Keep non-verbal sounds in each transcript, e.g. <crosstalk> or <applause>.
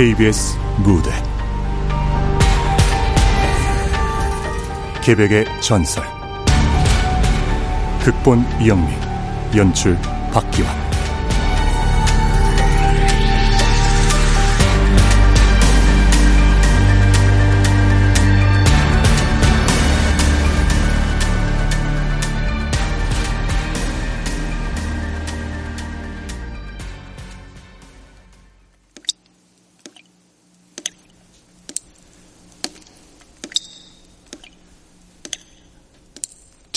KBS 무대. 개백의 전설. 극본 이영미 연출 박기환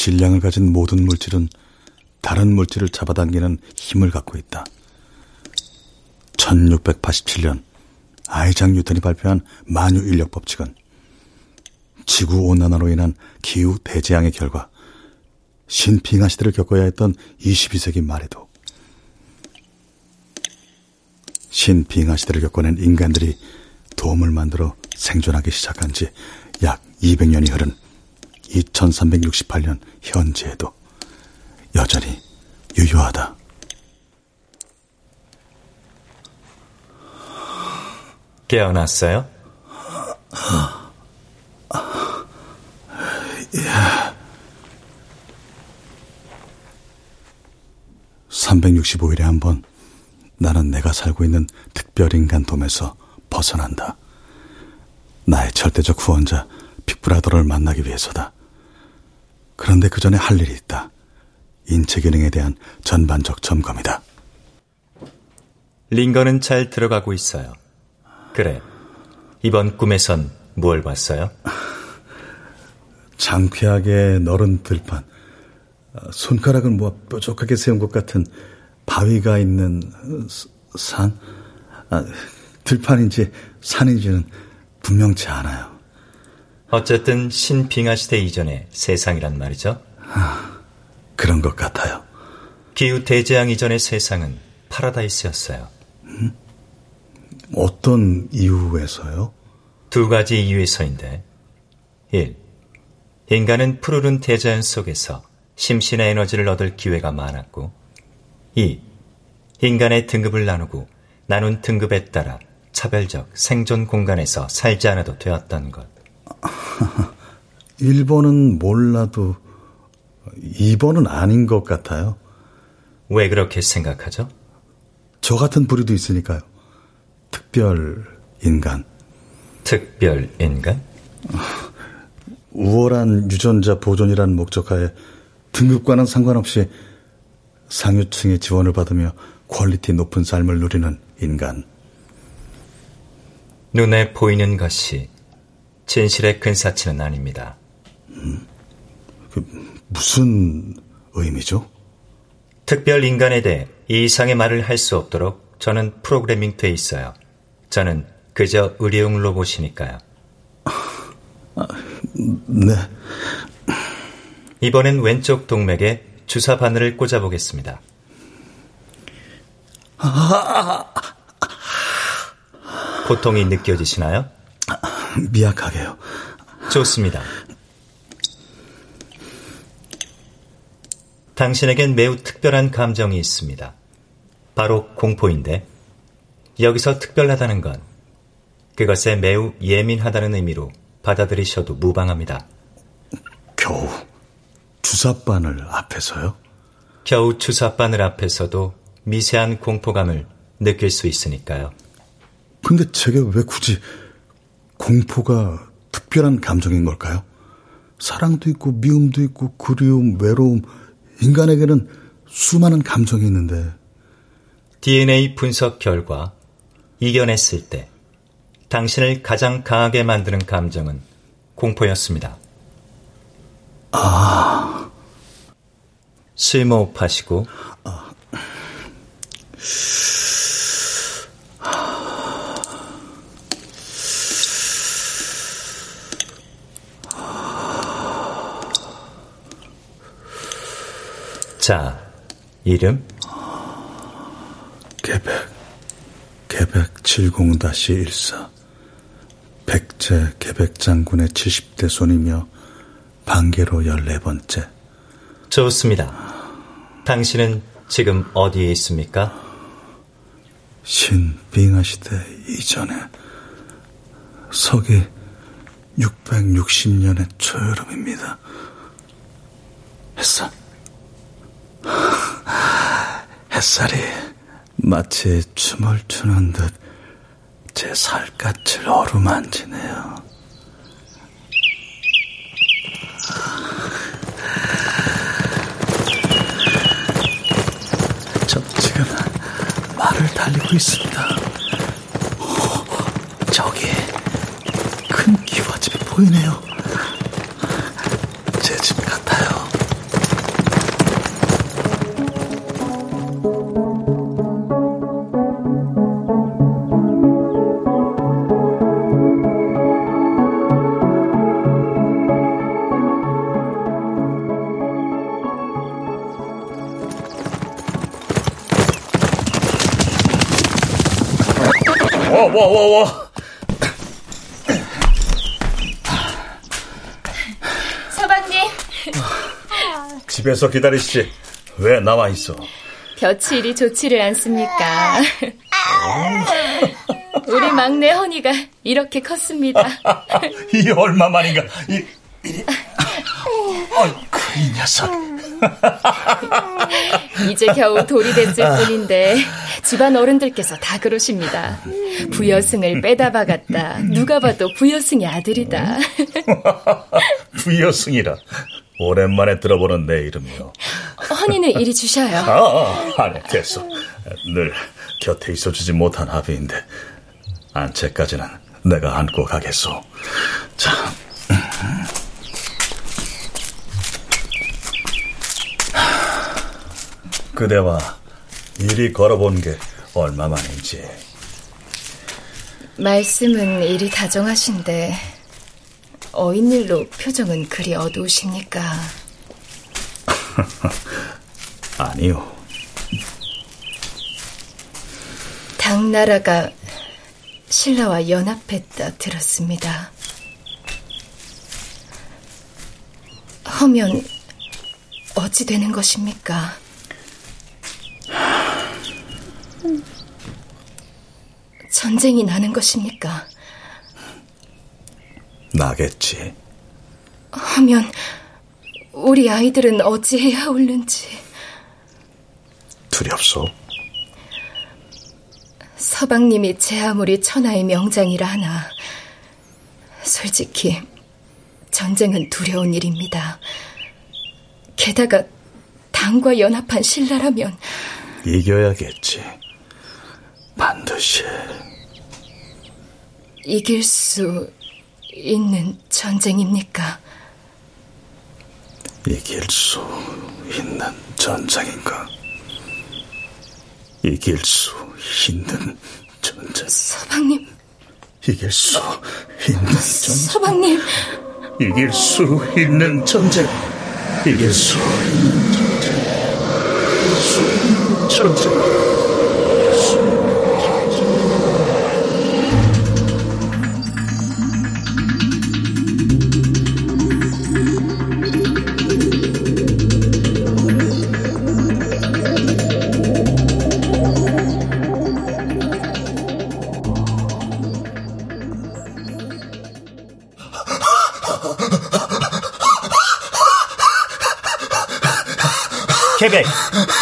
질량을 가진 모든 물질은 다른 물질을 잡아당기는 힘을 갖고 있다. 1687년 아이작 뉴턴이 발표한 만유 인력 법칙은 지구 온난화로 인한 기후 대재앙의 결과 신빙하 시대를 겪어야 했던 22세기 말에도 신빙하 시대를 겪어낸 인간들이 도움을 만들어 생존하기 시작한 지 약 200년이 흐른 2368년 현재에도 여전히 유효하다. 깨어났어요? 예. 365일에 한 번 나는 내가 살고 있는 특별인간 돔에서 벗어난다. 나의 절대적 후원자 빅브라더를 만나기 위해서다. 그런데 그 전에 할 일이 있다. 인체 기능에 대한 전반적 점검이다. 링거는 잘 들어가고 있어요. 그래. 이번 꿈에선 뭘 봤어요? 장쾌하게 너른 들판. 손가락을 모아 뾰족하게 세운 것 같은 바위가 있는 산? 아, 들판인지 산인지는 분명치 않아요. 어쨌든 신빙하 시대 이전의 세상이란 말이죠. 아, 그런 것 같아요. 기후 대재앙 이전의 세상은 파라다이스였어요. 음? 어떤 이유에서요? 두 가지 이유에서인데. 1. 인간은 푸르른 대자연 속에서 심신의 에너지를 얻을 기회가 많았고 2. 인간의 등급을 나누고 나눈 등급에 따라 차별적 생존 공간에서 살지 않아도 되었던 것. <laughs> 1번은 몰라도 2번은 아닌 것 같아요. 왜 그렇게 생각하죠? 저 같은 부류도 있으니까요. 특별 인간. 특별 인간? <laughs> 우월한 유전자 보존이라는 목적하에 등급과는 상관없이 상류층의 지원을 받으며 quality 높은 삶을 누리는 인간. 눈에 보이는 것이 진실의 근사치는 아닙니다. 음, 그 무슨 의미죠? 특별 인간에 대해 이 이상의 말을 할 수 없도록 저는 프로그래밍 돼 있어요. 저는 그저 의료용 로봇이니까요. 아, 네. 이번엔 왼쪽 동맥에 주사 바늘을 꽂아 보겠습니다. 고통이 느껴지시나요? <laughs> 미약하게요. 좋습니다. 당신에겐 매우 특별한 감정이 있습니다. 바로 공포인데, 여기서 특별하다는 건 그것에 매우 예민하다는 의미로 받아들이셔도 무방합니다. 겨우 주사바늘 앞에서요? 겨우 주사바늘 앞에서도 미세한 공포감을 느낄 수 있으니까요. 근데 제게 왜 굳이 공포가 특별한 감정인 걸까요? 사랑도 있고 미움도 있고 그리움, 외로움, 인간에게는 수많은 감정이 있는데 DNA 분석 결과 이겨냈을 때 당신을 가장 강하게 만드는 감정은 공포였습니다. 아. 심호흡하시고 아. 자, 이름? 개백, 개백 70-14. 백제 개백 장군의 70대 손이며 반계로 14번째. 좋습니다. 당신은 지금 어디에 있습니까? 신빙하 시대 이전에 서기 660년의 초여름입니다. 햇살. 햇살이 마치 춤을 추는 듯 제 살갗을 어루만지네요. 저 지금 말을 달리고 있습니다. 오, 저기 큰 기와집이 보이네요. 와, 와, 와, 와. 서방님, 집에서 기다리시지. 왜 나와 있어? 이리 좋지를 않습니까? <laughs> 우리 막내 허니가 이렇게 컸습니다. <laughs> 이 얼마 만인가? 이, 이, 어, 그이 녀석. <laughs> 이제 겨우 돌이 됐을 뿐인데 집안 어른들께서 다 그러십니다. 부여승을 빼다 박았다. 누가 봐도 부여승의 아들이다. <laughs> 부여승이라. 오랜만에 들어보는 내 이름이요. 허니는 이리 주셔요. 아, 아니, 됐어. 늘 곁에 있어주지 못한 아비인데, 안채까지는 내가 안고 가겠소. 자. 그대와 이리 걸어본 게 얼마만인지. 말씀은 이리 다정하신데 어인일로 표정은 그리 어두우십니까? <laughs> 아니요. 당나라가 신라와 연합했다 들었습니다. 허면 어찌 되는 것입니까? 전쟁이 나는 것입니까? 나겠지. 하면 우리 아이들은 어찌해야 옳는지 두렵소. 서방님이 제 아무리 천하의 명장이라 하나 솔직히 전쟁은 두려운 일입니다. 게다가 당과 연합한 신라라면 이겨야겠지. 반드시. 이길 수 있는 전쟁입니까? 이길 수 있는 전쟁인가? 이길 수 있는 전쟁. 서방님, 이길 수 있는 전쟁. 서방님, 이길 수 있는 전쟁. 이길 수 있는 전쟁. 이길 수 있는 전쟁. chance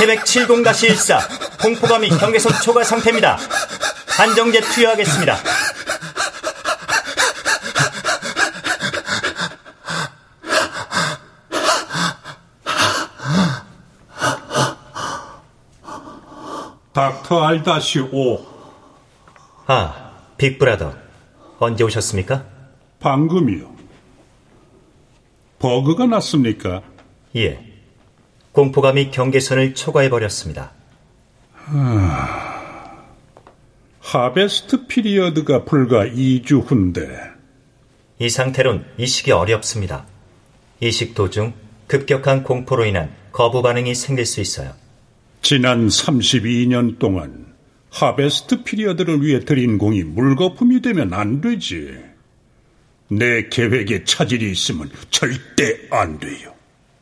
태백 7동-14 공포감 및 경계선 초과 상태입니다. 한정제 투여하겠습니다. 닥터 R-5 아, 빅브라더 언제 오셨습니까? 방금이요. 버그가 났습니까? 예. 공포감이 경계선을 초과해버렸습니다. harvest period가 불과 2주 후인데 이 상태론 이식이 어렵습니다. 이식 도중 급격한 공포로 인한 거부 반응이 생길 수 있어요. 지난 32년 동안 harvest period를 위해 들인 공이 물거품이 되면 안 되지. 내 계획에 차질이 있으면 절대 안 돼요.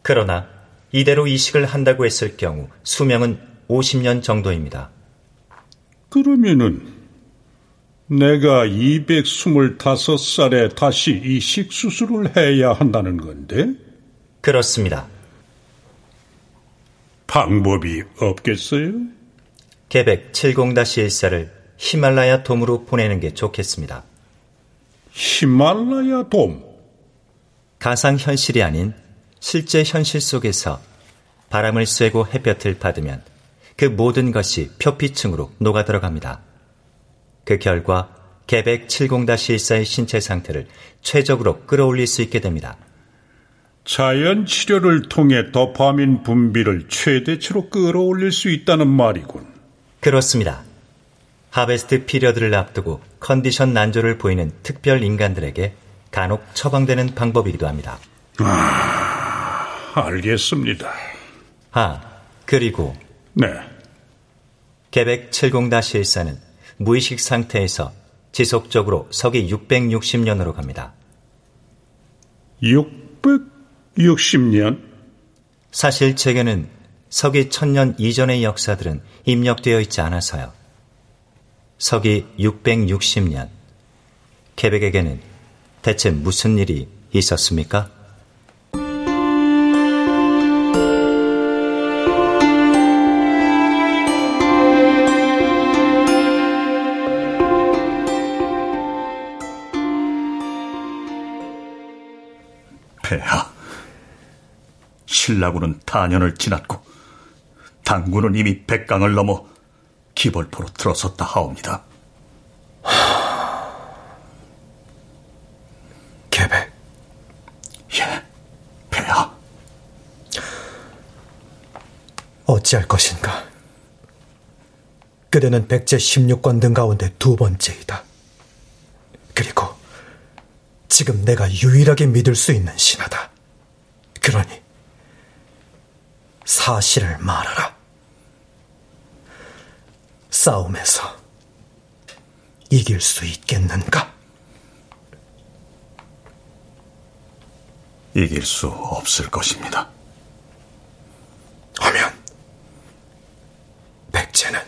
그러나 이대로 이식을 한다고 했을 경우 수명은 50년 정도입니다. 그러면은 내가 225살에 다시 이식 수술을 해야 한다는 건데? 그렇습니다. 방법이 없겠어요? 계백 70-14를 히말라야 돔으로 보내는 게 좋겠습니다. 히말라야 돔? 가상 현실이 아닌 실제 현실 속에서 바람을 쐬고 햇볕을 받으면 그 모든 것이 표피층으로 녹아 들어갑니다. 그 결과 개백 70-14의 신체 상태를 최적으로 끌어올릴 수 있게 됩니다. 자연 치료를 통해 도파민 분비를 최대치로 끌어올릴 수 있다는 말이군. 그렇습니다. 하베스트 피리어드를 앞두고 컨디션 난조를 보이는 특별 인간들에게 간혹 처방되는 방법이기도 합니다. 아, 알겠습니다. 아, 그리고 네. 개백 70-14는 무의식 상태에서 지속적으로 서기 660년으로 갑니다. 660년? 사실 제게는 서기 1000년 이전의 역사들은 입력되어 있지 않아서요. 서기 660년. 케백에게는 대체 무슨 일이 있었습니까? 폐하, 신라군은 탄년을 지났고 당군은 이미 백강을 넘어 기벌포로 들어섰다 하옵니다. <sighs> 계백. 예, 폐하. 어찌할 것인가? 그대는 백제 16권 등 가운데 두 번째이다. 그리고 지금 내가 유일하게 믿을 수 있는 신하다. 그러니 사실을 말하라. 싸움에서 이길 수 있겠는가? 이길 수 없을 것입니다. 하면 백제는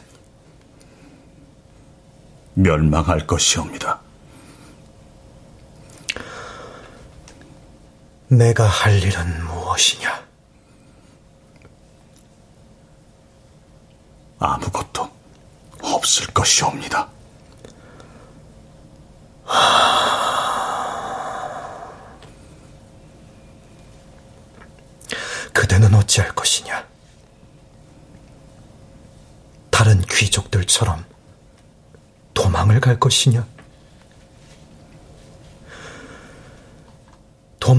멸망할 것이옵니다. 내가 할 일은 무엇이냐? 아무것도 없을 것이옵니다. 그대는 어찌할 것이냐? 다른 귀족들처럼 도망을 갈 것이냐?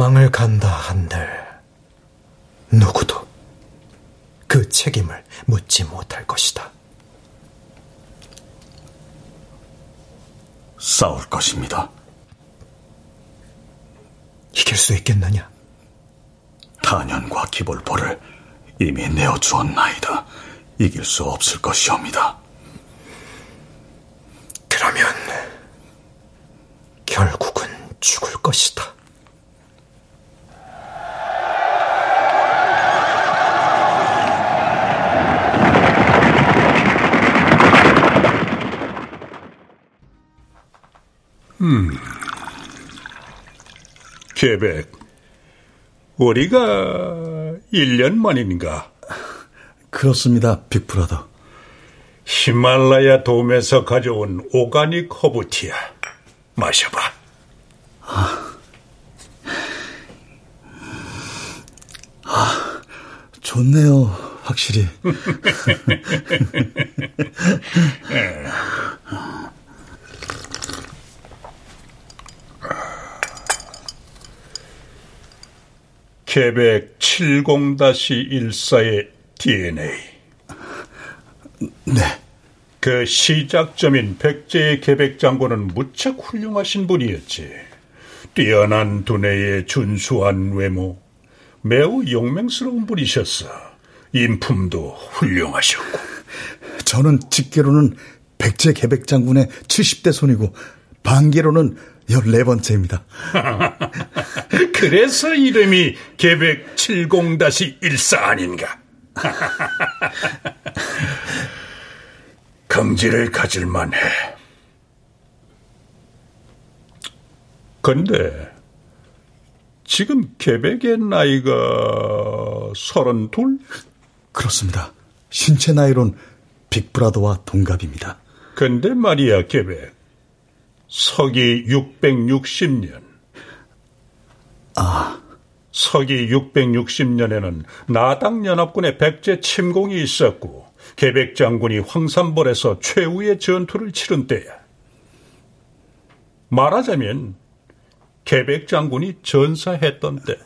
도망을 간다 한들 누구도 그 책임을 묻지 못할 것이다. 싸울 것입니다. 이길 수 있겠느냐? 탄연과 기볼포를 이미 내어주었나이다. 이길 수 없을 것이옵니다. 계백. 우리가 1년 만인가? 그렇습니다, 빅브라더. 히말라야 돔에서 가져온 오가닉 허브티야. 마셔봐. 아, 아 좋네요, 확실히. <laughs> <laughs> 케백 70-14의 DNA. 네. 그 시작점인 백제의 계백 장군은 무척 훌륭하신 분이었지. 뛰어난 두뇌에 준수한 외모, 매우 용맹스러운 분이셨어. 인품도 훌륭하셨고. 저는 직계로는 백제 계백 장군의 70대 손이고 반계로는 14번째입니다. <laughs> 그래서 이름이 계백 70-14 아닌가? 긍지를 가질만 해. 근데 지금 계백의 나이가 서른둘? 그렇습니다. 신체 나이론 빅브라더와 동갑입니다. 근데 말이야, 계백. 서기 660년. 아. 서기 660년에는 나당연합군의 백제 침공이 있었고 계백 장군이 황산벌에서 최후의 전투를 치른 때야. 말하자면 계백 장군이 전사했던 때.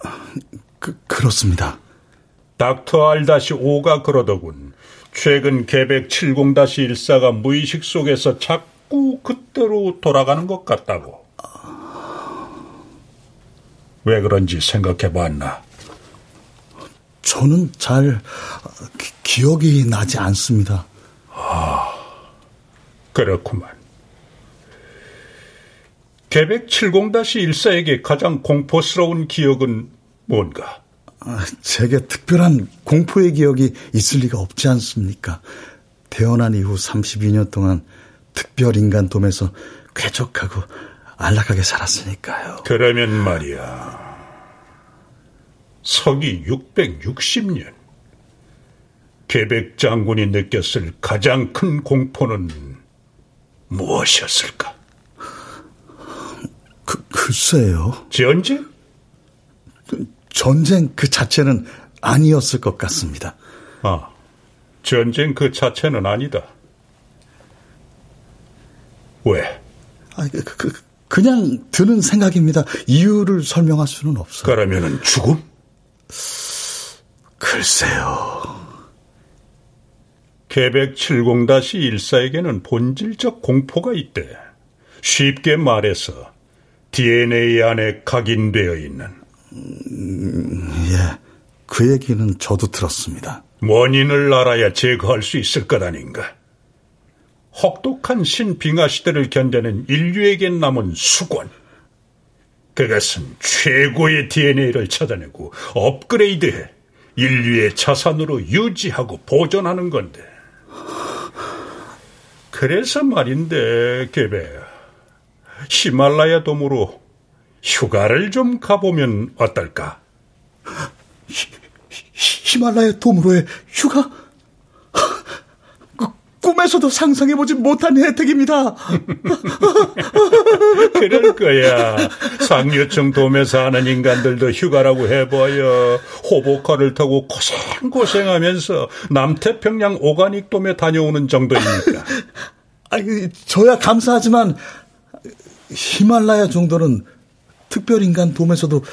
그, 그렇습니다. 닥터 알다시5가 그러더군. 최근 계백 70-14가 무의식 속에서 자꾸 그때로 돌아가는 것 같다고. 왜 그런지 생각해 봤나? 저는 잘 기, 억이 나지 않습니다. 아, 그렇구만. 계백 70-14에게 가장 공포스러운 기억은 뭔가? 아, 제게 특별한 공포의 기억이 있을 리가 없지 않습니까? 태어난 이후 32년 동안 특별 인간 돔에서 쾌적하고 안락하게 살았으니까요. 그러면 말이야. 서기 660년. 계백 장군이 느꼈을 가장 큰 공포는 무엇이었을까? 그, 글쎄요. 전쟁? 그, 전쟁 그 자체는 아니었을 것 같습니다. 아, 전쟁 그 자체는 아니다. 왜? 아, 그, 그, 그냥 드는 생각입니다. 이유를 설명할 수는 없어요. 그러면은 죽음? 글쎄요. 계백 70-14에게는 본질적 공포가 있대. 쉽게 말해서 DNA 안에 각인되어 있는. 음, 예, 그 얘기는 저도 들었습니다. 원인을 알아야 제거할 수 있을 것 아닌가. 혹독한 신빙하 시대를 견뎌낸 인류에겐 남은 수건. 그것은 최고의 DNA를 찾아내고 업그레이드해 인류의 자산으로 유지하고 보존하는 건데. 그래서 말인데, 개배. 히말라야 돔으로 휴가를 좀 가보면 어떨까? 히, 히말라야 돔으로의 휴가? 그, 꿈에서도 상상해보지 못한 혜택입니다. <laughs> 그럴 거야. 상류층 돔에 사는 인간들도 휴가라고 해봐야 호보카를 타고 고생고생하면서 남태평양 오가닉 돔에 다녀오는 정도이니까. <laughs> 아, 저야 감사하지만 히말라야 정도는 특별인간 돔에서도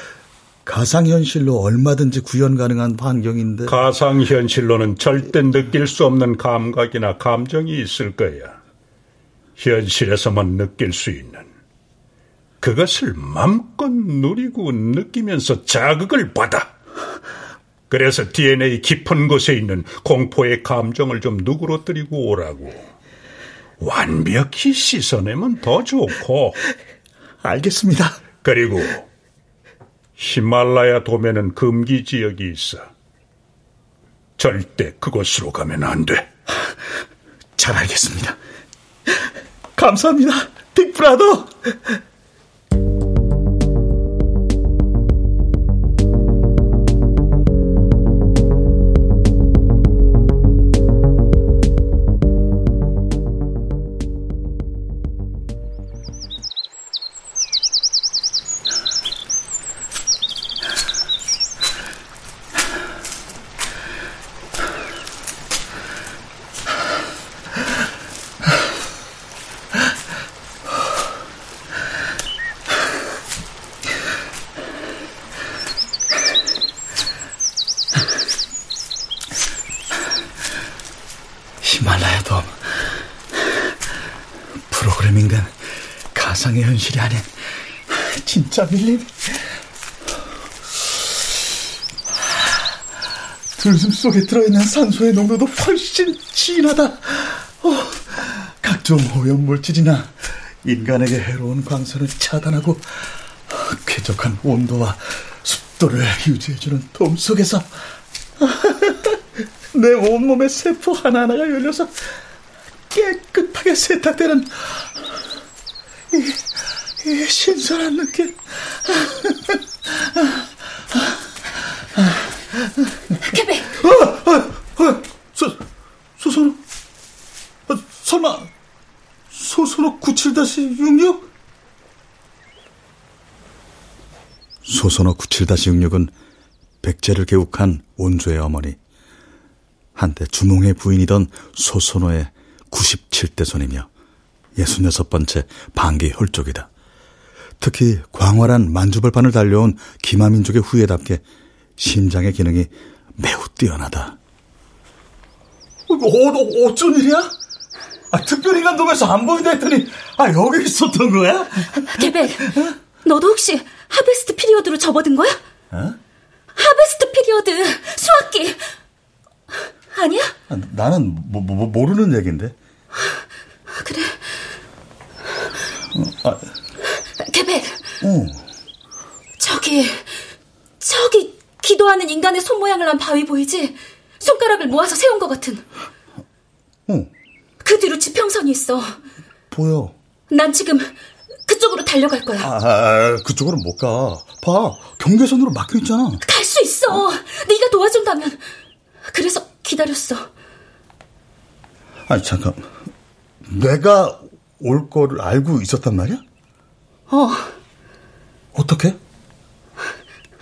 가상현실로 얼마든지 구현 가능한 환경인데. 가상현실로는 절대 느낄 수 없는 감각이나 감정이 있을 거야. 현실에서만 느낄 수 있는. 그것을 맘껏 누리고 느끼면서 자극을 받아. 그래서 DNA 깊은 곳에 있는 공포의 감정을 좀 누그러뜨리고 오라고. 완벽히 씻어내면 더 좋고. 알겠습니다. 그리고 히말라야 도면은 금기 지역이 있어. 절대 그곳으로 가면 안 돼. 잘 알겠습니다. 감사합니다, 빅브라더. 진짜 밀림. 들숨 속에 들어있는 산소의 농도도 훨씬 진하다. 어, 각종 오염 물질이나 인간에게 해로운 광선을 차단하고 쾌적한 온도와 습도를 유지해주는 돔 속에서 <laughs> 내 온몸의 세포 하나하나가 열려서 깨끗하게 세탁되는 이, 이 신선한 느낌. 개배. 어, 어, 어, 소, 소선호. 어, 설마 소선호 97-66? 소선호 97-66은 백제를 개국한 온조의 어머니, 한때 주몽의 부인이던 소선호의 97대 손이며 66번째 반기 혈족이다. 특히 광활한 만주벌판을 달려온 기마민족의 후예답게 심장의 기능이 매우 뛰어나다. 어, 어, 어쩐 일이야? 아, 특별히 간동에서 안 보인다 했더니, 아, 여기 있었던 거야? 개백, 너도 혹시 harvest period로 접어든 거야? 어? harvest period, 수학기. 아니야? 아, 나는 뭐, 뭐, 모르는 얘기인데. 그래. 어, 아, 개백. 어. 저기, 저기 기도하는 인간의 손 모양을 한 바위 보이지? 손가락을 모아서 세운 것 같은. 어. 그 뒤로 지평선이 있어. 보여. 난 지금 그쪽으로 달려갈 거야. 아, 아 그쪽으로 못 가. 봐, 경계선으로 막혀 있잖아. 갈 수 있어. 네가 도와준다면. 그래서 기다렸어. 아니 잠깐. 내가 올 거를 알고 있었단 말이야? 어. 어떻게?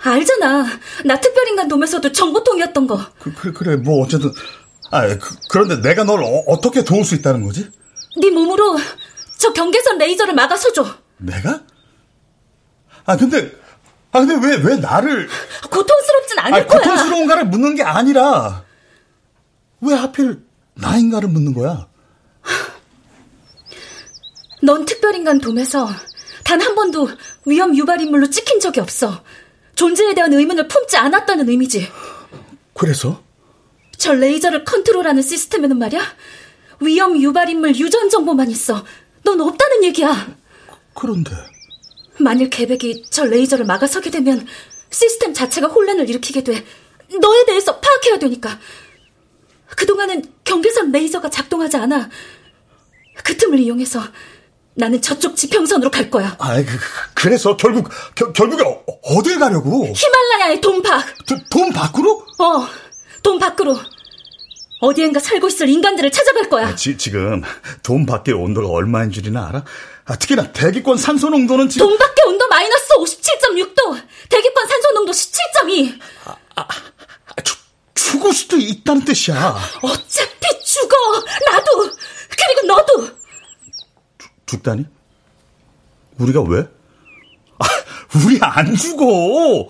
알잖아. 나 특별인간 돔에서도 정보통이었던 거. 그, 그, 그래, 뭐, 어쨌든. 아, 그, 그런데 내가 널 어, 떻게 도울 수 있다는 거지? 네 몸으로 저 경계선 레이저를 막아서줘. 내가? 아, 근데, 아, 근데 왜, 왜 나를. 고통스럽진 않을 아니, 거야. 고통스러운가를 묻는 게 아니라, 왜 하필 나인가를 묻는 거야? 넌 특별인간 돔에서 단 한 번도 위험 유발 인물로 찍힌 적이 없어. 존재에 대한 의문을 품지 않았다는 의미지. 그래서? 저 레이저를 컨트롤하는 시스템에는 말이야. 위험 유발 인물 유전 정보만 있어. 넌 없다는 얘기야. 그런데. 만일 계백이 저 레이저를 막아서게 되면 시스템 자체가 혼란을 일으키게 돼. 너에 대해서 파악해야 되니까. 그동안은 경계선 레이저가 작동하지 않아. 그 틈을 이용해서 나는 저쪽 지평선으로 갈 거야. 아, 그, 그래서 결국 겨, 결국에 어, 어딜 가려고? 히말라야의 돈 밖. 도, 돈 밖으로? 어, 돈 밖으로. 어디엔가 살고 있을 인간들을 찾아갈 거야. 아, 지, 지금 돈 밖의 온도가 얼마인 줄이나 알아? 아, 특히나 대기권 산소 농도는 지금 돈 밖의 온도 마이너스 57.6도, 대기권 산소 농도 17.2. 아, 아, 죽, 죽을 수도 있다는 뜻이야. 어차피 죽어. 나도. 그리고 너도. 죽다니? 우리가 왜? 아, 우리 안 죽어.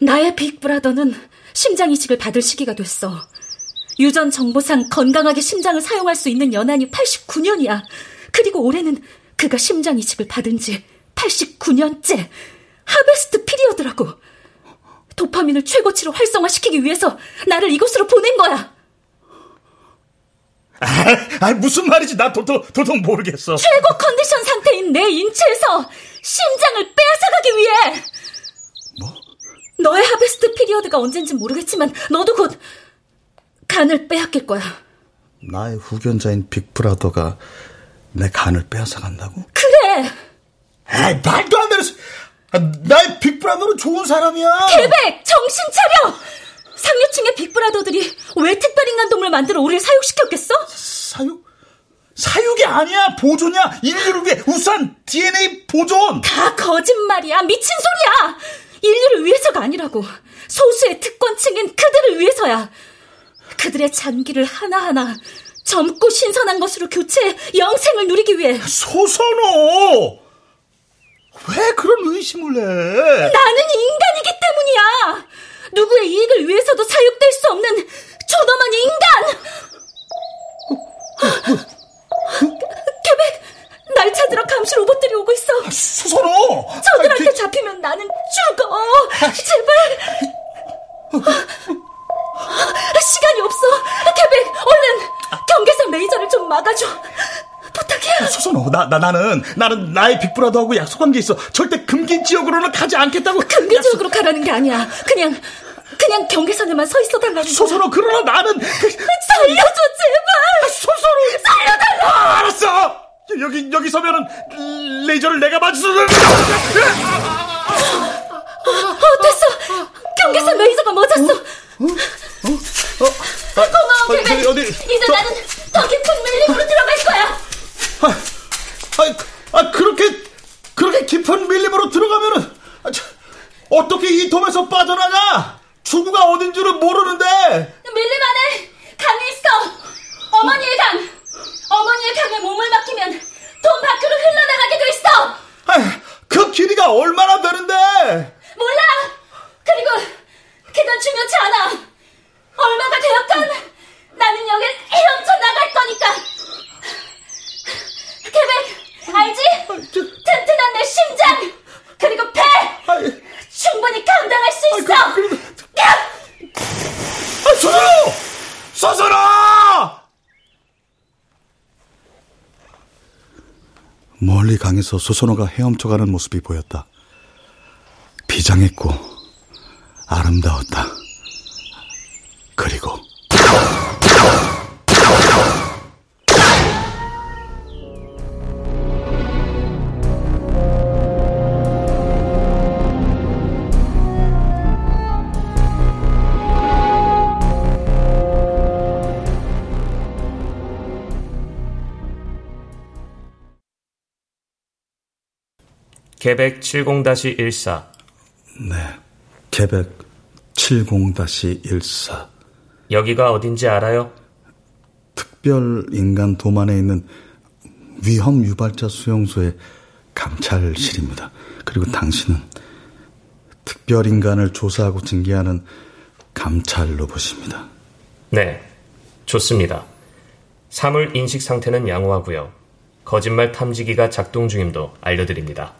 나의 빅브라더는 심장 이식을 받을 시기가 됐어. 유전 정보상 건강하게 심장을 사용할 수 있는 연한이 89년이야. 그리고 올해는 그가 심장 이식을 받은 지 89년째. 하베스트 피리어드라고. 도파민을 최고치로 활성화시키기 위해서 나를 이곳으로 보낸 거야. 아, 아 무슨 말이지? 나 도통, 도통 모르겠어. 최고 컨디션 상태인 내 인체에서 심장을 빼앗아가기 위해! 뭐? 너의 하베스트 피리어드가 언젠진 모르겠지만 너도 곧 간을 빼앗길 거야. 나의 후견자인 빅브라더가 내 간을 빼앗아 간다고? 그래! 에이, 말도 안 되는 소... 아, 나의 빅브라더는 좋은 사람이야! 계백! 정신 차려! 상류층의 빅브라더들이 왜 특별 인간 동물 만들어 우리를 사육시켰겠어? 사육? 사육이 아니야! 보존이야! 인류를 위해 우수한 DNA 보존! 다 거짓말이야! 미친 소리야! 인류를 위해서가 아니라고. 소수의 특권층인 그들을 위해서야. 그들의 잔기를 하나하나 젊고 신선한 것으로 교체해 영생을 누리기 위해. 소선호! 왜 그런 의심을 해? 나는 인간이기 때문이야! 누구의 이익을 위해서도 사육될 수 없는 존엄한 인간! 계백! 날 찾으러 감시 로봇들이 오고 있어. 수선호! 저들한테 잡히면 나는 죽어. 제발. 시간이 없어. 계백, 얼른 경계선 레이저를 좀 막아줘. 수선호, 나, 나, 나는, 나는 나의 빅브라더하고 약속한 게 있어. 절대 금기 지역으로는 가지 않겠다고. 금기 지역으로 가라는 게 아니야. 그냥 그냥 경계선에만 서 있어 달라는. 소선호 그러나 나는 그... 살려줘 제발. 소선호 살려달라. 아, 알았어. 여기 여기 서면은 레이저를 내가 맞춰서. 어, 됐어. 경계선 레이저가 멎었어. 어? 어? 어? 고마워, 계백. 어디, 이제 저... 나는 더 깊은 밀림으로 들어갈 거야. 아, 아, 아 그렇게 그렇게 깊은 밀림으로 들어가면은 아, 저, 어떻게 이 돔에서 빠져나가? 출구가 어딘 줄은 모르는데. 밀림 안에 강이 있어. 어머니의 강. 어머니의 강에 몸을 맡기면 돔 밖으로 흘러나가게 돼 있어. 아, 그 길이가 얼마나 되는데? 몰라. 그리고 그건 중요치 않아. 얼마가 되었건 나는 여길 헤엄쳐 나갈 거니까. 계획 알지? 튼튼한 내 심장 그리고 배 충분히 감당할 수 있어. 아, 서선아! 서선아! 멀리 강에서 소선호가 헤엄쳐가는 모습이 보였다. 비장했고 아름다웠다. 그리고 계백 70-14 네, 계백 70-14 여기가 어딘지 알아요? 특별 인간 도만에 있는 위험 유발자 수용소의 감찰실입니다. 그리고 당신은 특별 인간을 조사하고 징계하는 감찰 로봇입니다. 네, 좋습니다. 사물 인식 상태는 양호하고요. 거짓말 탐지기가 작동 중임도 알려드립니다.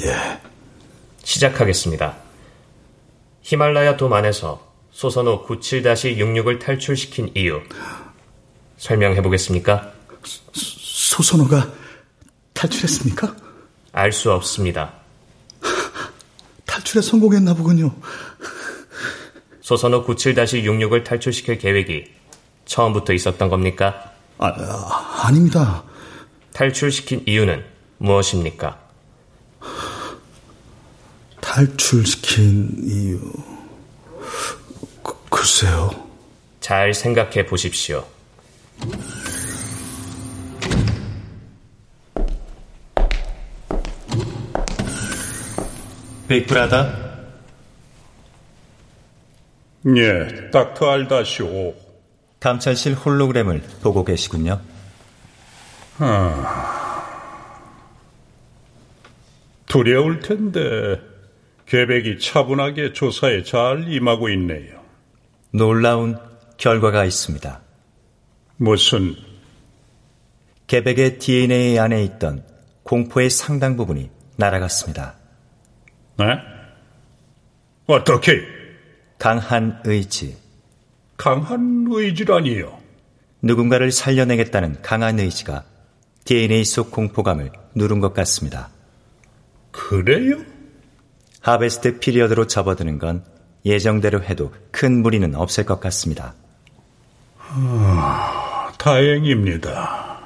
예. 시작하겠습니다. 히말라야 돔 안에서 소선호 97-66을 탈출시킨 이유 설명해 보겠습니까? 소선호가 탈출했습니까? 알 수 없습니다. 탈출에 성공했나 보군요. 소선호 97-66을 탈출시킬 계획이 처음부터 있었던 겁니까? 아, 아 아닙니다. 탈출시킨 이유는 무엇입니까? 탈출시킨 이유... 그, 글쎄요. 잘 생각해 보십시오. 빅브라더? 예, 닥터 알다시오. 감찰실 홀로그램을 보고 계시군요. 아, 두려울 텐데 계백이 차분하게 조사에 잘 임하고 있네요. 놀라운 결과가 있습니다. 무슨? 계백의 DNA 안에 있던 공포의 상당 부분이 날아갔습니다. 네? 어떻게? 강한 의지. 강한 의지라니요? 누군가를 살려내겠다는 강한 의지가 DNA 속 공포감을 누른 것 같습니다. 그래요? 하베스트 피리어드로 접어드는 건 예정대로 해도 큰 무리는 없을 것 같습니다. 아, 다행입니다.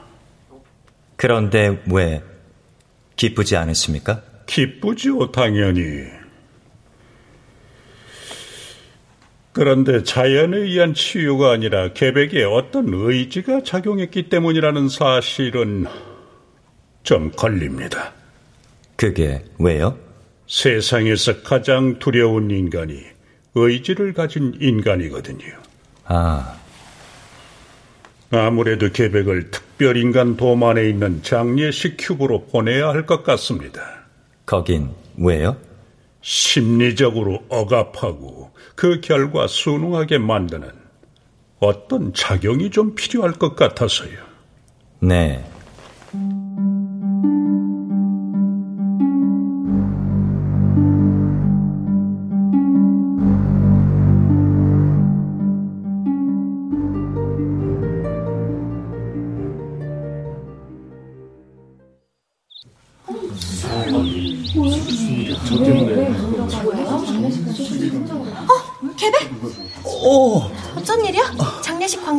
그런데 왜 기쁘지 않으십니까? 기쁘죠, 당연히. 그런데 자연에 의한 치유가 아니라 계백에 어떤 의지가 작용했기 때문이라는 사실은 좀 걸립니다. 그게 왜요? 세상에서 가장 두려운 인간이 의지를 가진 인간이거든요. 아. 아무래도 계백을 특별인간 도만에 있는 장례식 큐브로 보내야 할 것 같습니다. 거긴 왜요? 심리적으로 억압하고 그 결과 순응하게 만드는 어떤 작용이 좀 필요할 것 같아서요. 네.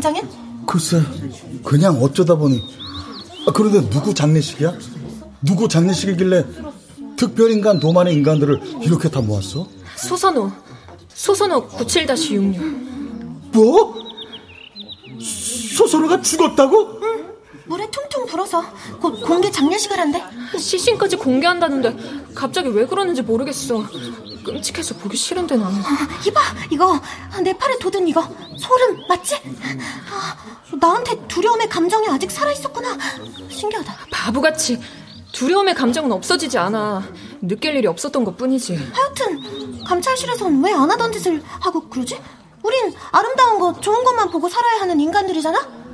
광장엔? 글쎄, 그냥 어쩌다 보니. 아, 그런데 누구 장례식이야? 누구 장례식이길래 특별인간 도만의 인간들을 이렇게 다 모았어? 소선호. 소선호 97-66. 뭐? 소선호가 죽었다고? 응. 물에 퉁퉁 불어서 곧 공개 장례식을 한대. 시신까지 공개한다는데 갑자기 왜 그러는지 모르겠어. 끔찍해서 보기 싫은데 나는. 아, 이봐, 이거 내 팔에 돋은 이거 소름 맞지? 아, 나한테 두려움의 감정이 아직 살아 있었구나. 신기하다. 바보같이 두려움의 감정은 없어지지 않아. 느낄 일이 없었던 것 뿐이지. 하여튼 감찰실에선 왜 안 하던 짓을 하고 그러지? 우린 아름다운 거, 좋은 것만 보고 살아야 하는 인간들이잖아?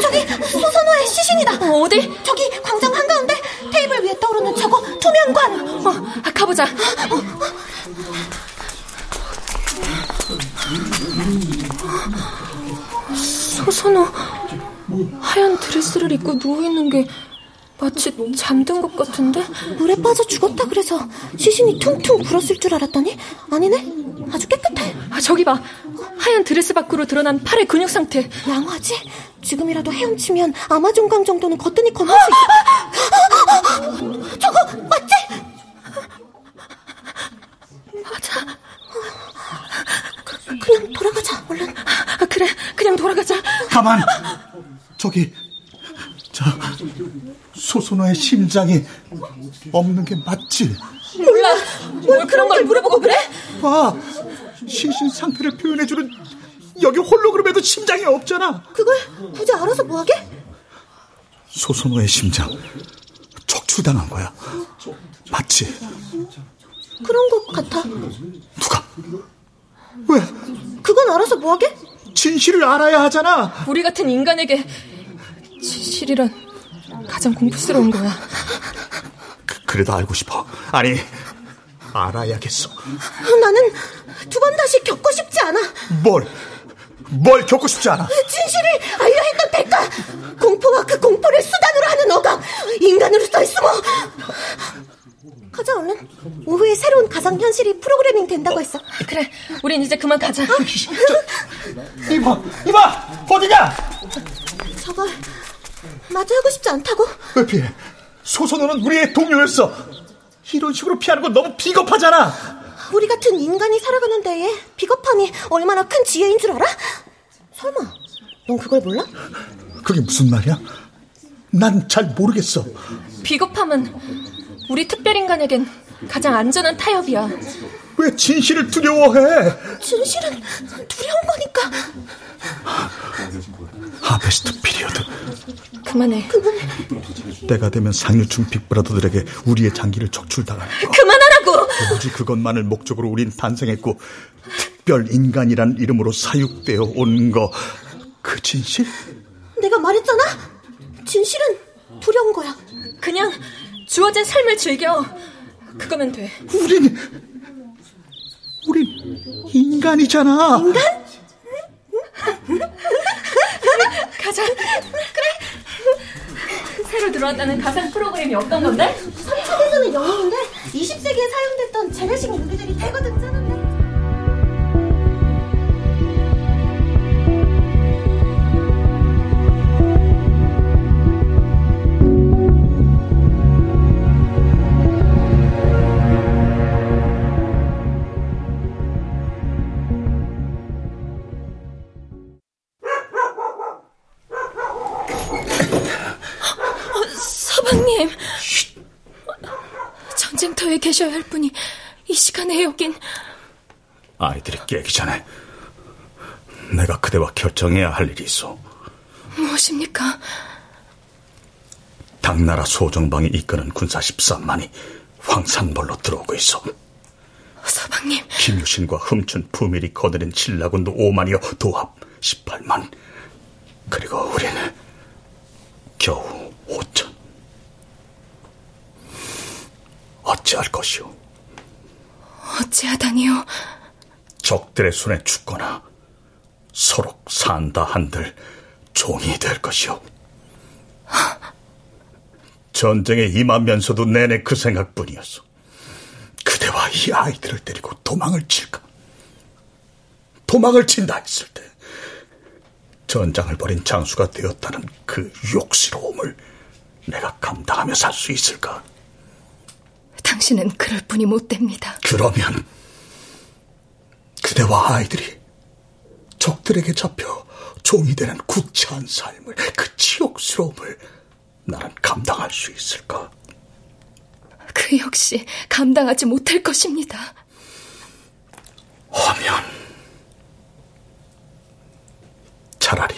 저기 소선호의 시신이다. 어, 어디? 저기 광장 한가운데 테이블 위에 떠오르는 저거 투명관. 어, 가보자. 소선호 하얀 드레스를 입고 누워 있는 게 마치 잠든 것 같은데? 물에 빠져 죽었다 그래서 시신이 퉁퉁 불었을 줄 알았더니 아니네. 아주 깨끗해. 아, 저기 봐. 하얀 드레스 밖으로 드러난 팔의 근육 상태. 양화지? 지금이라도 헤엄치면 아마존강 정도는 거뜬히 건널 수 있어. 저거 맞지? 맞아. 그, 그냥 돌아가자, 얼른. 아, 그래, 그냥 돌아가자. 가만! 저기, 저, 소소노의 심장이 없는 게 맞지? 몰라. 뭘 그런 걸 물어보고 그래? 봐. 시신 상태를 표현해주는 여기 홀로그램에도 심장이 없잖아. 그걸 굳이 알아서 뭐하게? 소소노의 심장 척추당한 거야. 맞지? 그런 것 같아. 누가? 왜? 그건 알아서 뭐하게? 진실을 알아야 하잖아. 우리 같은 인간에게 진실이란 가장 공포스러운 거야. 그, 래도 알고 싶어. 아니, 알아야겠어. 나는 두 번 다시 겪고 싶지 않아. 뭘? 뭘 겪고 싶지 않아? 진실을 알려 했던 대가! 공포와 그 공포를 수단으로 하는 어감! 인간으로 써있으모! 가자, 얼른. 오후에 새로운 가상현실이 프로그래밍 된다고 했어. 그래, 우린 이제 그만 가자. <laughs> 어? 이봐, 이봐! 어디냐? 저걸 마주하고 싶지 않다고? 왜 피해? 소선호는 우리의 동료였어. 이런 식으로 피하는 건 너무 비겁하잖아. 우리 같은 인간이 살아가는 데에 비겁함이 얼마나 큰 지혜인 줄 알아? 설마 넌 그걸 몰라? 그게 무슨 말이야? 난 잘 모르겠어. 비겁함은 우리 특별인간에겐 가장 안전한 타협이야. 왜 진실을 두려워해? 진실은 두려운 거니까. Harvest period. 그만해. 그만해. 때가 되면 상류층 big brother들에게 우리의 장기를 적출당하는 거. 그만하라고! 오직 그것만을 목적으로 우린 탄생했고 특별 인간이란 이름으로 사육되어 온 거. 그 진실? 내가 말했잖아. 진실은 두려운 거야. 그냥 주어진 삶을 즐겨. 그거면 돼. 우린 우린 인간이잖아. 인간? 가자. 그래. 새로 들어왔다는 가상 프로그램이 어떤 건데? 3차대전의 영웅인데 20세기에 사용됐던 재래식 무기들이 대거. 서 계셔야 할 분이 이 시간에 여긴. 아이들이 깨기 전에 내가 그대와 결정해야 할 일이 있어. 무엇입니까? 당나라 소정방이 이끄는 군사 13만이 황산벌로 들어오고 있어. 서방님. 김유신과 흠춘 부밀이 거느린 신라군도 5만이요 도합 18만. 그리고 우리는 겨우 5천. 어찌할 것이오? 어찌하다니요? 적들의 손에 죽거나 서로 산다 한들 종이 될 것이오. 전쟁에 임하면서도 내내 그 생각뿐이었어. 그대와 이 아이들을 데리고 도망을 칠까? 도망을 친다 했을 때 전장을 벌인 장수가 되었다는 그 욕스러움을 내가 감당하며 살 수 있을까? 당신은 그럴 뿐이 못 됩니다. 그러면 그대와 아이들이 적들에게 잡혀 종이 되는 구차한 삶을 그 치욕스러움을 나는 감당할 수 있을까? 그 역시 감당하지 못할 것입니다. 하면 차라리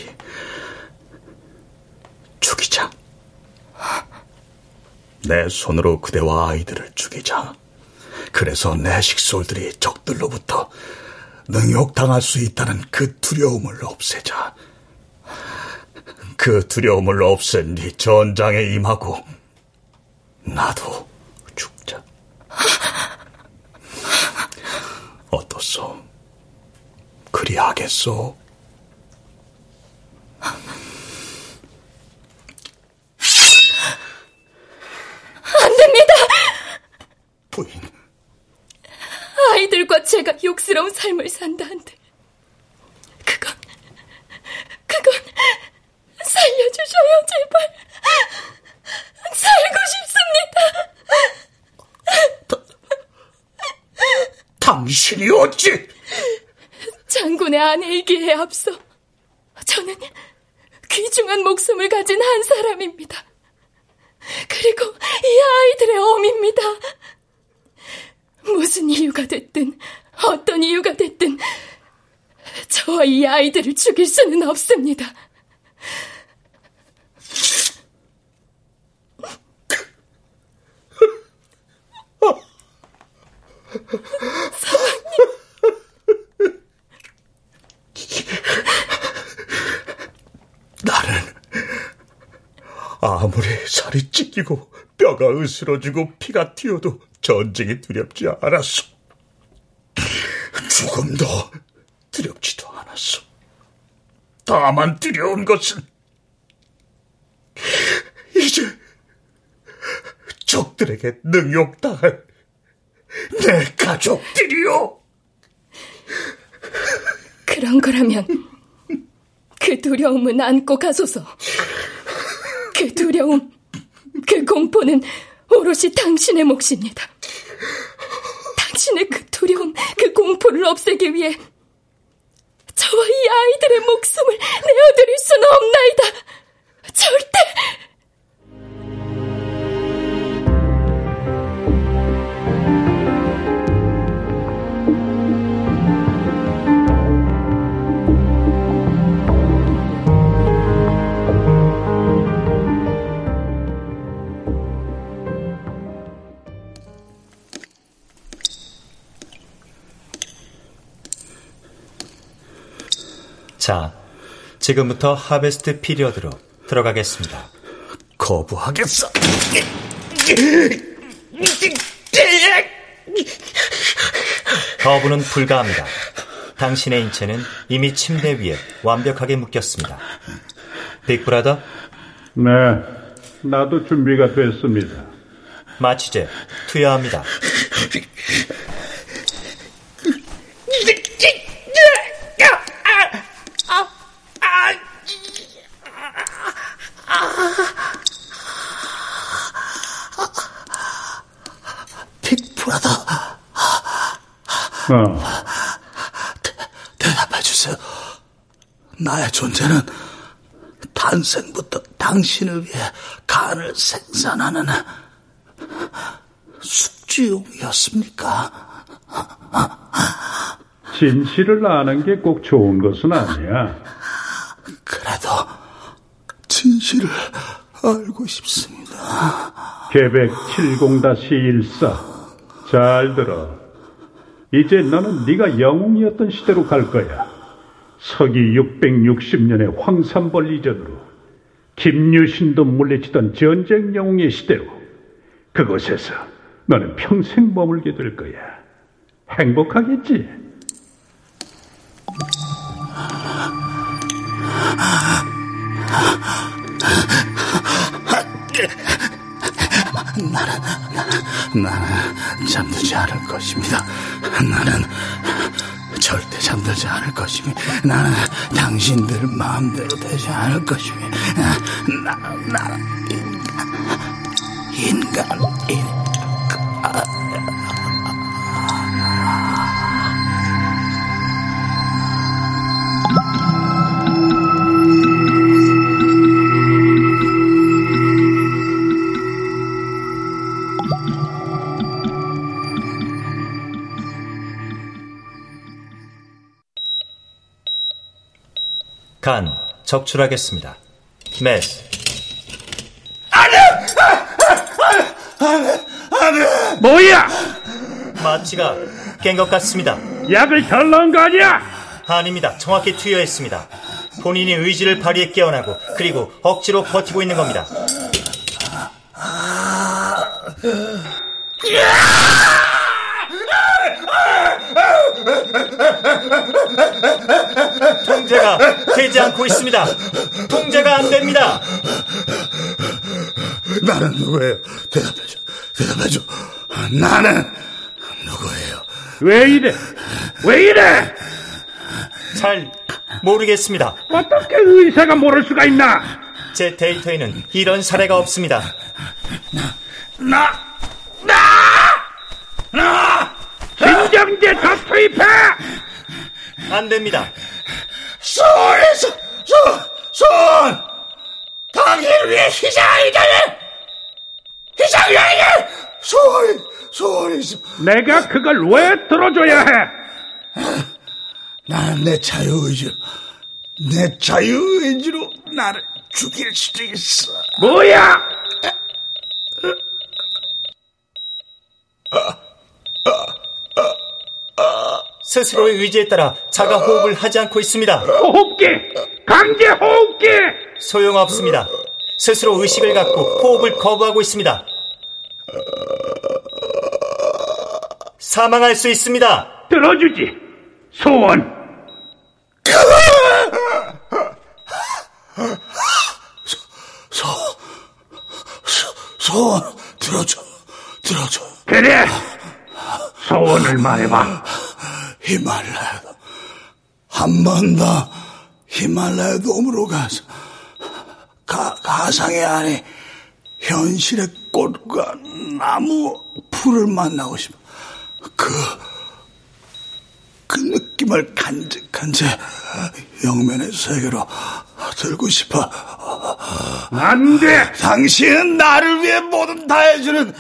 죽이자. 내 손으로 그대와 아이들을 죽이자. 그래서 내 식솔들이 적들로부터 능욕당할 수 있다는 그 두려움을 없애자. 그 두려움을 없앤 뒤 전장에 임하고 나도 죽자. 어떻소? 그리하겠소? 안 됩니다! 부인. 아이들과 제가 욕스러운 삶을 산다 한들 그건 그건 살려주셔요 제발. 살고 싶습니다. 당신이 어찌 장군의 아내이기에 앞서 저는 귀중한 목숨을 가진 한 사람입니다. 그리고 이 아이들의 어미입니다 무슨 이유가 됐든 어떤 이유가 됐든 저와 이 아이들을 죽일 수는 없습니다. 나는 아무리 살이 찢기고 뼈가 으스러지고 피가 튀어도 전쟁이 두렵지 않았어. 죽음도 두렵지도 않았어. 다만 두려운 것은 이제 적들에게 능욕당할 내 가족들이요. 그런 거라면 그 두려움은 안고 가소서. 그 두려움, 그 공포는 오롯이 당신의 몫입니다. 당신의 그 두려움, 그 공포를 없애기 위해 저와 이 아이들의 목숨을 내어드릴 수는 없나이다. 절대! 자, 지금부터 하베스트 피리어드로 들어가겠습니다. 거부하겠어. 거부는 불가합니다. 당신의 인체는 이미 침대 위에 완벽하게 묶였습니다. 빅브라더? 네, 나도 준비가 됐습니다. 마취제 투여합니다. 빅브라더, 어, 대답해 주세요. 나의 존재는 탄생부터 당신을 위해 간을 생산하는 숙주용이었습니까? 진실을 아는 게 꼭 좋은 것은 아니야. 그래도 진실을 알고 싶습니다. 계획 70-14. 잘 들어. 이제 너는 네가 영웅이었던 시대로 갈 거야. 서기 660년의 황산벌 이전으로 김유신도 물리치던 전쟁 영웅의 시대로 그곳에서 너는 평생 머물게 될 거야. 행복하겠지? 나는, 나는, 잠들지 않을 것입니다. 나는 절대 잠들지 않을 것이며 나는 당신들 마음대로 되지 않을 것이며 나, 나, 인간, 인간, 인간. 적출하겠습니다. 맷. 안 돼! 안 돼! 안 돼! 뭐야? 마취가 깬 것 같습니다. 약을 덜 넣은 거 아니야? 아닙니다. 정확히 투여했습니다. 본인이 의지를 발휘해 깨어나고 그리고 억지로 버티고 있는 겁니다. 통제가 되지 않고 있습니다. 통제가 안 됩니다. 나는 누구예요? 대답해줘. 대답해줘. 나는 누구예요? 왜 이래? 왜 이래? 잘 모르겠습니다. 어떻게 의사가 모를 수가 있나? 제 데이터에는 이런 사례가 없습니다. 나, 나, 나! 진정제 더 투입해! 안 됩니다. 손! 손! 손! 손! 당신을 위해 희생이다니! 희생이다니! 손! 손이. 내가 그걸 왜 들어줘야 해? 나는 내 자유의지로, 내 자유의지로 나를 죽일 수도 있어. 뭐야? 스스로의 의지에 따라 자가 호흡을 하지 않고 있습니다. 호흡기! 강제 호흡기! 소용없습니다. 스스로 의식을 갖고 호흡을 거부하고 있습니다. 사망할 수 있습니다. 들어주지. 소원. 소, 소, 소원 들어줘, 들어줘. 그래. 소원을 말해봐. 히말라야도 한 번 더 히말라야 돔으로 가서 가, 가상의 안에 현실의 꽃과 나무 풀을 만나고 싶어. 그, 그 느낌을 간직한 채 영면의 세계로 들고 싶어. 안 돼! 당신은 나를 위해 뭐든 다 해주는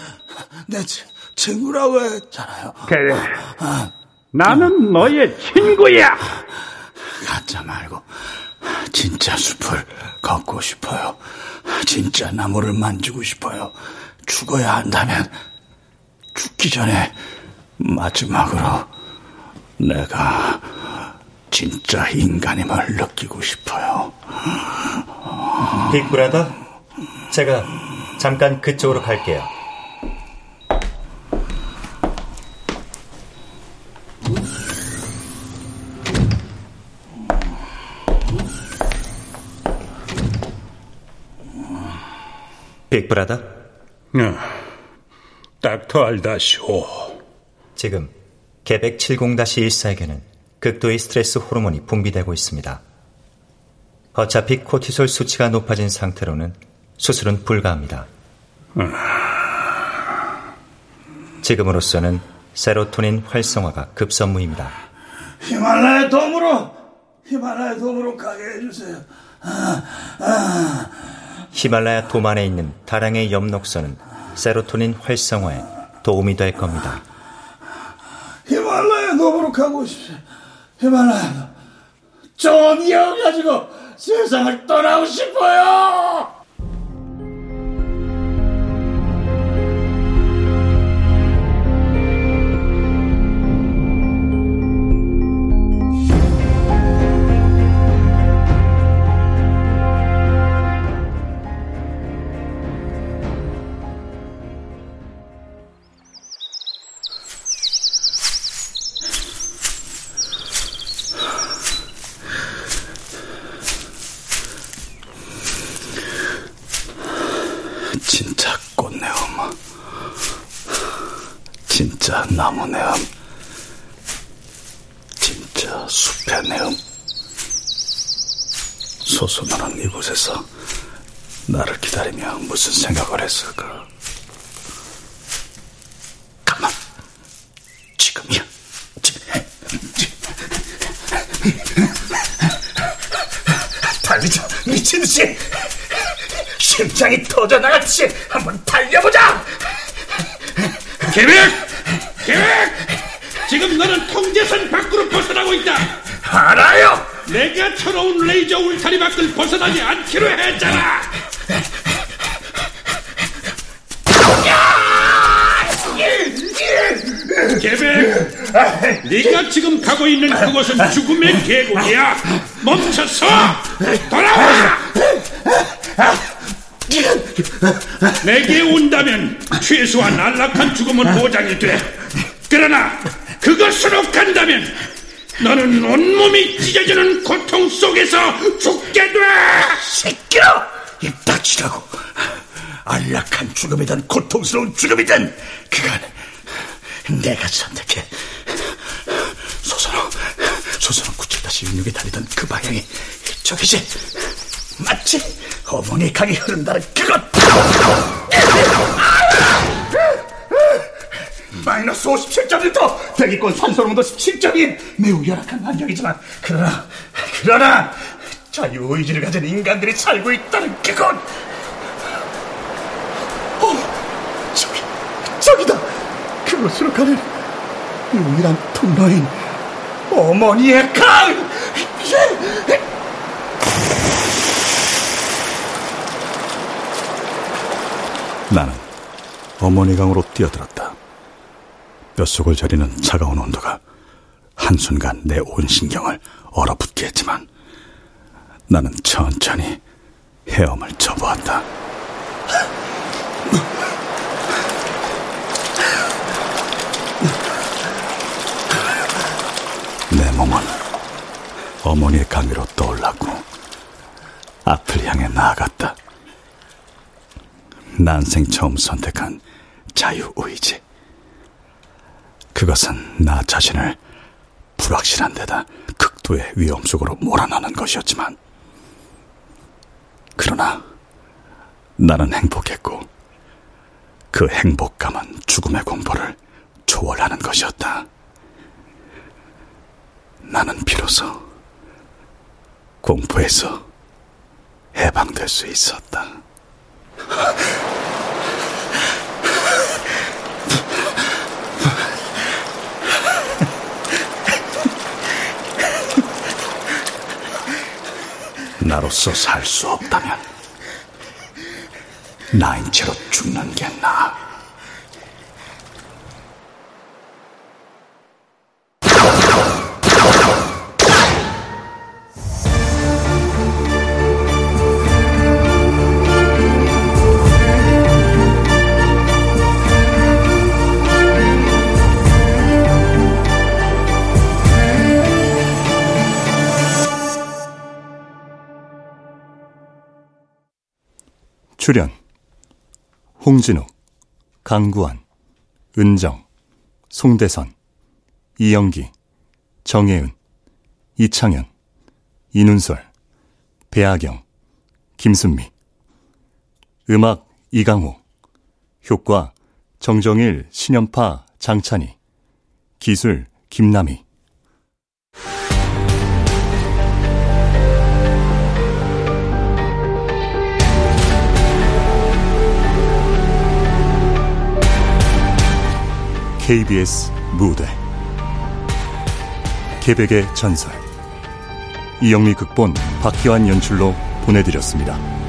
내 친- 친구라고 했잖아요. 그래. 나는 너의 친구야! 가짜 말고 진짜 숲을 걷고 싶어요. 진짜 나무를 만지고 싶어요. 죽어야 한다면 죽기 전에 마지막으로 내가 진짜 인간임을 느끼고 싶어요. 빅브라더, 제가 잠깐 그쪽으로 갈게요. 빅브라더, 어, 닥터 알다시오. 지금 개백 70-14에게는 극도의 스트레스 호르몬이 분비되고 있습니다. 어차피 코티솔 수치가 높아진 상태로는 수술은 불가합니다. 지금으로서는 세로토닌 활성화가 급선무입니다. 히말라야 돔으로 히말라야 돔으로 가게 해주세요. 히말라야 돔 안에 있는 다량의 엽록소는 세로토닌 활성화에 도움이 될 겁니다. 히말라야 돔으로 가고 싶어요. 히말라야 돔. 좋은 이어 가지고 세상을 떠나고 싶어요. 꽃내음, 진짜 나무 내음, 진짜 숲의 내음. 소소나는 이곳에서 나를 기다리며 무슨 생각을 했을까? 가만, 지금이야. 달리자, 미친 듯이! 심장이 터져나갔지! 한번 달려보자! 계획! 계획! 지금 너는 통제선 밖으로 벗어나고 있다! 알아요! 내가 철어온 레이저 울타리 밖을 벗어나지 않기로 했잖아! 계백! 네가 지금 가고 있는 그곳은 죽음의 계곡이야! 멈춰서! 돌아와! 내게 온다면 최소한 안락한 죽음은 보장이 돼. 그러나 그것으로 간다면 너는 온몸이 찢어지는 고통 속에서 죽게 돼! 시끄러! 입 닥치라고! 안락한 죽음이든 고통스러운 죽음이든 그건 내가 선택해. 소선호, 소선호 97-16에 달리던 그 방향이 이쪽이지. 맞지? 어머니 강이 흐른다는 그것! 마이너스 57.1도! 대기권 산소농도 17.1! 매우 열악한 환경이지만, 그러나, 그러나, 자유의지를 가진 인간들이 살고 있다는 그것! 어, 저기, 저기다! 그곳으로 가는 유일한 통로인 어머니의 강! 예! 나는 어머니 강으로 뛰어들었다. 뼛속을 저리는 차가운 온도가 한순간 내 온 신경을 얼어붙게 했지만 나는 천천히 헤엄을 쳐보았다. 내 몸은 어머니의 강위로 떠올랐고 앞을 향해 나아갔다. 난생 처음 선택한 자유의지. 그것은 나 자신을 불확실한 데다 극도의 위험 속으로 몰아넣는 것이었지만, 그러나 나는 행복했고, 그 행복감은 죽음의 공포를 초월하는 것이었다. 나는 비로소 공포에서 해방될 수 있었다. <laughs> 나로서 살 수 없다면 나인 채로 죽는 게 나아. 출연 홍진욱, 강구원, 은정, 송대선, 이영기, 정혜은, 이창현, 이눈솔, 배아경, 김순미. 음악 이강호. 효과 정정일, 신연파, 장찬희. 기술 김남희 KBS 무대 개백의 전설 이영미 극본 박희환 연출로 보내드렸습니다.